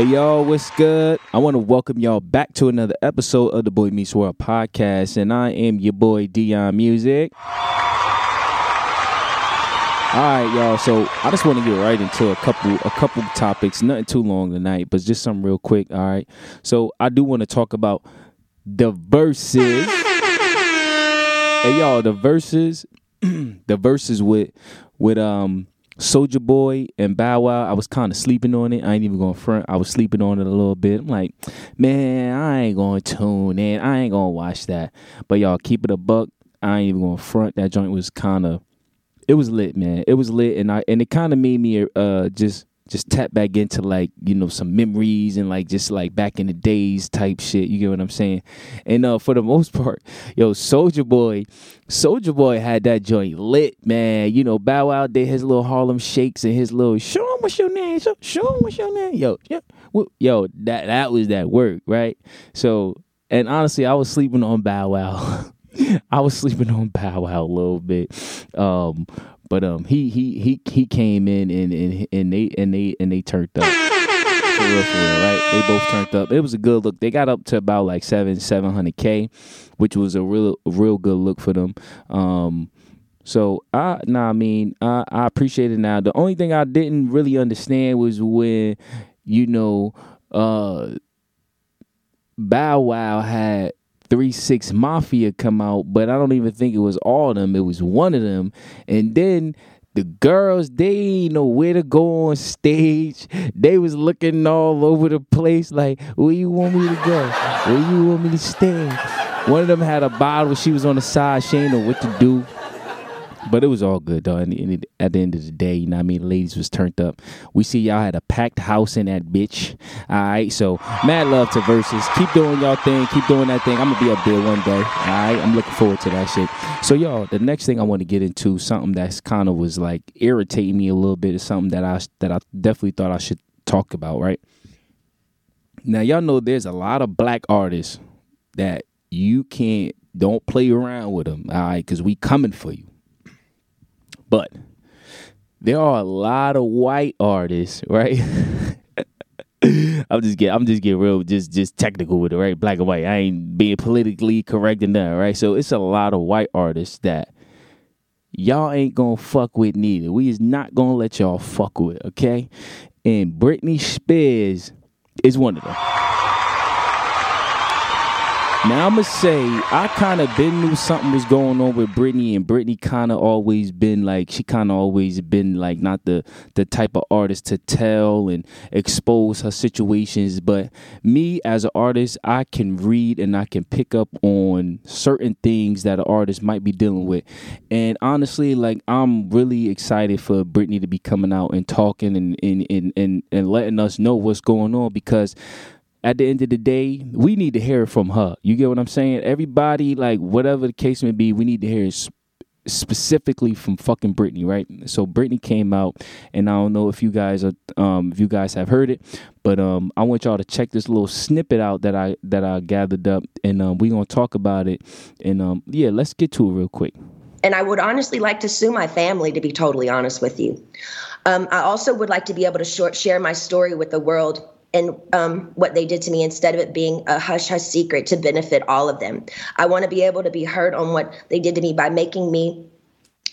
Hey y'all, what's good? I want to welcome y'all back to another episode of the Boy Meets World podcast, and I am your boy Dion Music. All right, y'all. So I just want to get right into a couple a couple topics. Nothing too long tonight, but just something real quick. All right. So I do want to talk about the Verzuz. Hey y'all, the Verzuz, the Verzuz with with um Soulja Boy and Bow Wow, I was kind of sleeping on it. I ain't even going to front. I was sleeping on it a little bit. I'm like, man, I ain't going to tune in. I ain't going to watch that. But y'all, keep it a buck. I ain't even going to front. That joint was kind of, it was lit, man. It was lit, and I and it kind of made me uh just just tap back into like you know some memories and like just like back in the days type shit. You get what I'm saying? And uh, for the most part, yo, Soulja Boy, Soulja Boy had that joint lit, man. You know, Bow Wow did his little Harlem shakes and his little show him what's your name, show, show him what's your name, yo, yo, yo. That that was that work, right? So, and honestly, I was sleeping on Bow Wow. I was sleeping on Bow Wow a little bit. Um, but um, he he he he came in and and and they and they and they turned up. For real, for real, right? They both turned up. It was a good look. They got up to about like seven, seven hundred k, which was a real, real good look for them. Um, so I, nah, I mean, I, I appreciate it now. The only thing I didn't really understand was when, you know, uh, Bow Wow had Three Six Mafia come out, but I don't even think it was all of them. It was one of them, and then the girls they know where to go on stage. They was looking all over the place, like where you want me to go, where you want me to stand. One of them had a bottle. She was on the side. She ain't know what to do. But it was all good though. And, and at the end of the day, you know what I mean? The Ladies was turned up. We see y'all had a packed house in that bitch. All right. So mad love to Verzuz. Keep doing y'all thing. Keep doing that thing. I'm gonna be up there one day. All right. I'm looking forward to that shit. So y'all, the next thing I want to get into something that's kind of was like irritating me a little bit is something that I that I definitely thought I should talk about. Right. Now y'all know there's a lot of black artists that you can't don't play around with them. All right. Because we coming for you. But there are a lot of white artists, right? I'm just get I'm just getting real just just technical with it, right? Black and white. I ain't being politically correct in that, right? So it's a lot of white artists that y'all ain't gonna fuck with neither. We is not gonna let y'all fuck with, okay? And Britney Spears is one of them. Now I'ma say I kind of been knew something was going on with Britney, and Britney kind of always been like she kind of always been like not the the type of artist to tell and expose her situations. But me as an artist, I can read and I can pick up on certain things that an artist might be dealing with. And honestly, like I'm really excited for Britney to be coming out and talking and and and and, and letting us know what's going on because at the end of the day, we need to hear it from her. You get what I'm saying? Everybody, like whatever the case may be, we need to hear it specifically from fucking Britney, right? So Britney came out, and I don't know if you guys are, um, if you guys have heard it, but um, I want y'all to check this little snippet out that I that I gathered up, and um, we're gonna talk about it, and um, yeah, let's get to it real quick. And I would honestly like to sue my family, to be totally honest with you. Um, I also would like to be able to short, share my story with the world and um, what they did to me instead of it being a hush hush secret to benefit all of them. I want to be able to be heard on what they did to me by making me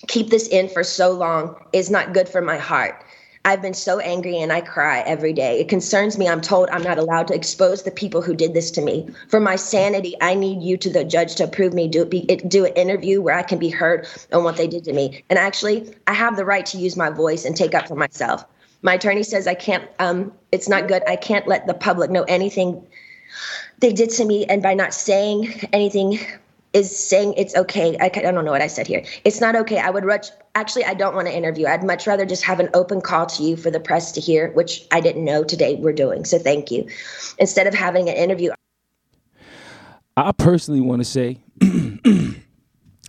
keep this in for so long is not good for my heart. I've been so angry and I cry every day. It concerns me. I'm told I'm not allowed to expose the people who did this to me. For my sanity, I need you to the judge to approve me do be, do an interview where I can be heard on what they did to me. And actually, I have the right to use my voice and take up for myself. My attorney says I can't. Um, it's not good. I can't let the public know anything they did to me, and by not saying anything is saying it's okay. I, I don't know what I said here. It's not okay. I would rush. Actually, I don't want to interview. I'd much rather just have an open call to you for the press to hear, which I didn't know today we're doing. So thank you. Instead of having an interview. I personally want to say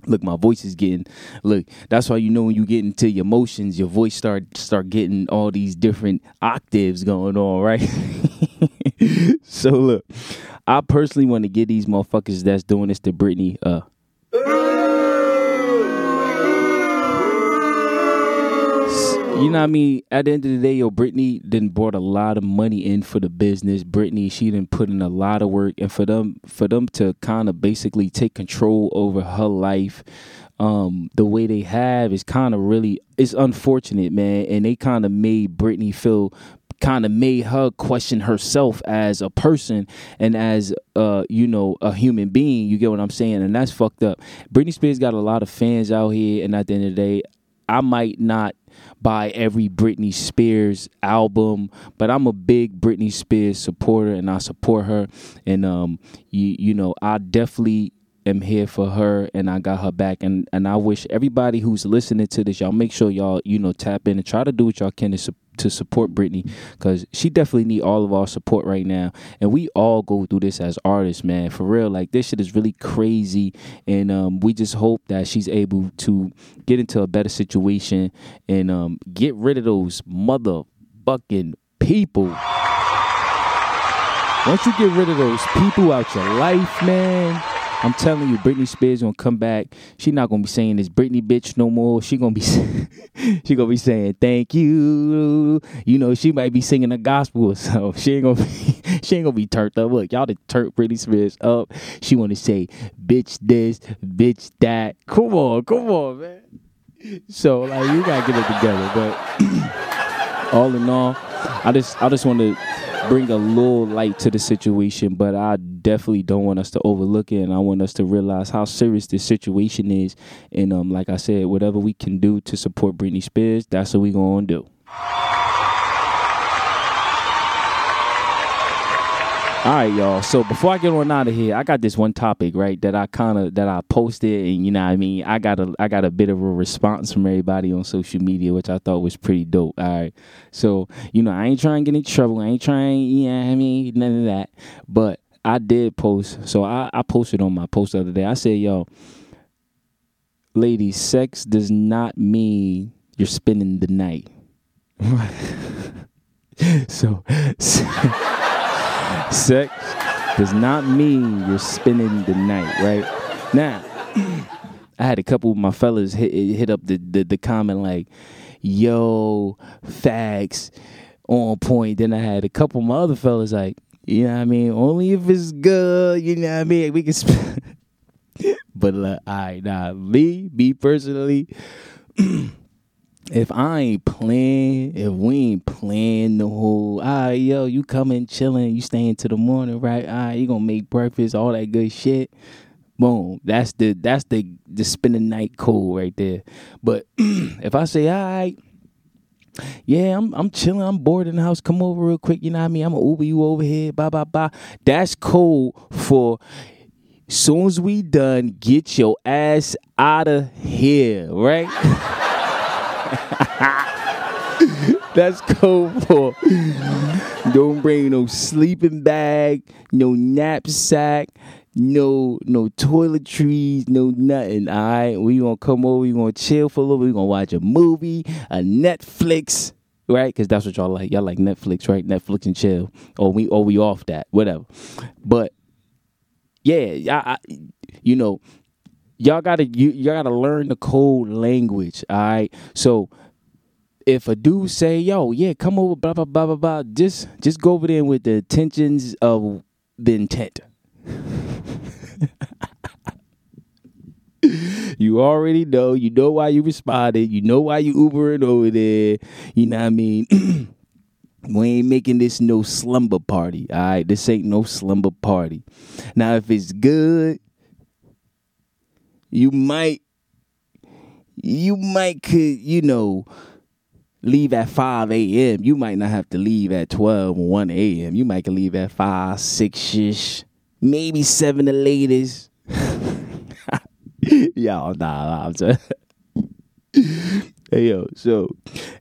look my voice is getting look that's why you know when you get into your emotions your voice start start getting all these different octaves going on right? So look i personally want to get these motherfuckers that's doing this to britney uh you know what I mean? At the end of the day, yo, Britney then brought a lot of money in for the business. Britney, she didn't put in a lot of work, and for them, for them to kind of basically take control over her life, um, the way they have is kind of really it's unfortunate, man. And they kind of made Britney feel kind of made her question herself as a person and as uh you know a human being you get what i'm saying and that's fucked up britney spears got a lot of fans out here and at the end of the day i might not buy every britney spears album but i'm a big britney spears supporter and i support her. And um you you know i definitely am here for her and I got her back. And and I wish everybody who's listening to this y'all make sure y'all you know tap in and try to do what y'all can to support to support Britney because she definitely need all of our support right now. And we all go through this as artists, man. For real, like this shit is really crazy, and um, we just hope that she's able to get into a better situation and um, get rid of those motherfucking people. Once you get rid of those people out your life, man, I'm telling you, Britney Spears gonna come back. She not gonna be saying this Britney bitch no more. She gonna be she gonna be saying thank you. You know, she might be singing the gospel or something. She ain't gonna be she ain't gonna be turned up. Look, y'all done turned Britney Spears up. She wanna say bitch this, bitch that. Come on, come on, man. So like you gotta get it together. But all in all, I just I just wanna bring a little light to the situation, but I definitely don't want us to overlook it, and I want us to realize how serious this situation is. And um, like I said, whatever we can do to support Britney Spears, that's what we gonna do. All right, y'all. So before I get on out of here, I got this one topic, right, that I kind of that I posted, and you know, I mean, I got a I got a bit of a response from everybody on social media, which I thought was pretty dope. All right, so you know, I ain't trying to get in trouble. I ain't trying, you know, I mean, none of that. But I did post, so I I posted on my post the other day. I said, yo, ladies, sex does not mean you're spending the night. so. so Sex does not mean you're spending the night, right? Now, I had a couple of my fellas hit hit up the, the, the comment like, yo, facts on point. Then I had a couple of my other fellas like, you know what I mean? Only if it's good, you know what I mean? We can spend. but like, all right, nah, me, me personally, if I ain't playing, if we ain't playing the whole, ah, right, yo, you coming chilling, you staying to the morning, right? Ah, right, you gonna make breakfast, all that good shit. Boom. That's the that's the the spend spending night cool right there. But if I say, all right, yeah, I'm I'm chilling, I'm bored in the house, come over real quick, you know what I mean? I'm gonna Uber you over here, Bye bye blah. That's cool for soon as we done, get your ass out of here, right? That's code for don't bring no sleeping bag, no knapsack, no no toiletries, no nothing. All right, we gonna come over, we gonna chill for a little. We gonna watch a movie, a Netflix, right? Because that's what y'all like. Y'all like Netflix, right? Netflix and chill, or we or we off that, whatever. But yeah, I, I you know, y'all gotta you y'all gotta learn the code language. All right, so if a dude say, "Yo, yeah, come over," blah blah blah blah blah, just just go over there with the intentions of the intent. you already know. You know why you responded. You know why you Ubering over there. You know what I mean. we ain't making this no slumber party. All right, this ain't no slumber party. Now, if it's good, you might, you might could, you know leave at 5 a.m. You might not have to leave at 12 or 1 a.m. You might leave at 5, 6 ish, maybe 7 the latest. Y'all, nah, I'm just. hey yo, so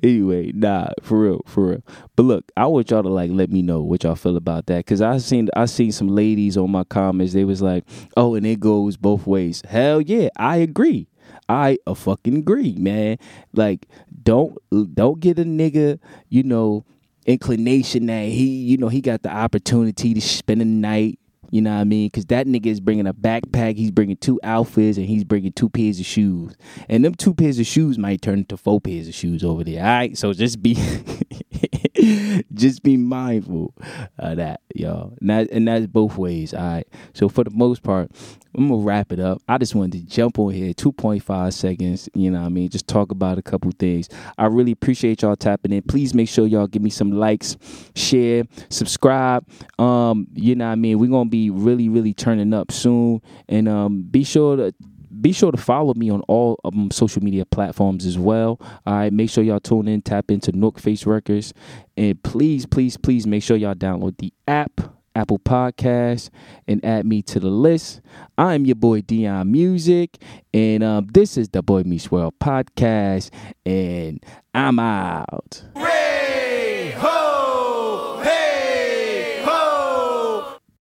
anyway, nah, for real, for real. But look, I want y'all to like let me know what y'all feel about that, cause I seen I seen some ladies on my comments. They was like, oh, and it goes both ways. Hell yeah, I agree. I a fucking agree, man. Like, don't don't get a nigga, you know, inclination that he, you know, he got the opportunity to spend a night You know what I mean? Because that nigga is bringing a backpack, he's bringing two outfits, and he's bringing two pairs of shoes. And them two pairs of shoes might turn into four pairs of shoes over there. All right, so just be, just be mindful of that, y'all. And, that, and that's both ways. All right. So for the most part, I'm gonna wrap it up. I just wanted to jump on here, 2.5 seconds. You know what I mean? Just talk about a couple things. I really appreciate y'all tapping in. Please make sure y'all give me some likes, share, subscribe. Um, you know what I mean? We're gonna be really, really turning up soon. And um be sure to be sure to follow me on all um, social media platforms as well. All right, make sure y'all tune in, tap into Nook Face Records, and please, please, please make sure y'all download the app. Apple Podcasts and add me to the list. I'm your boy Dion Music, and um, this is the Boy Meets World podcast, and I'm out.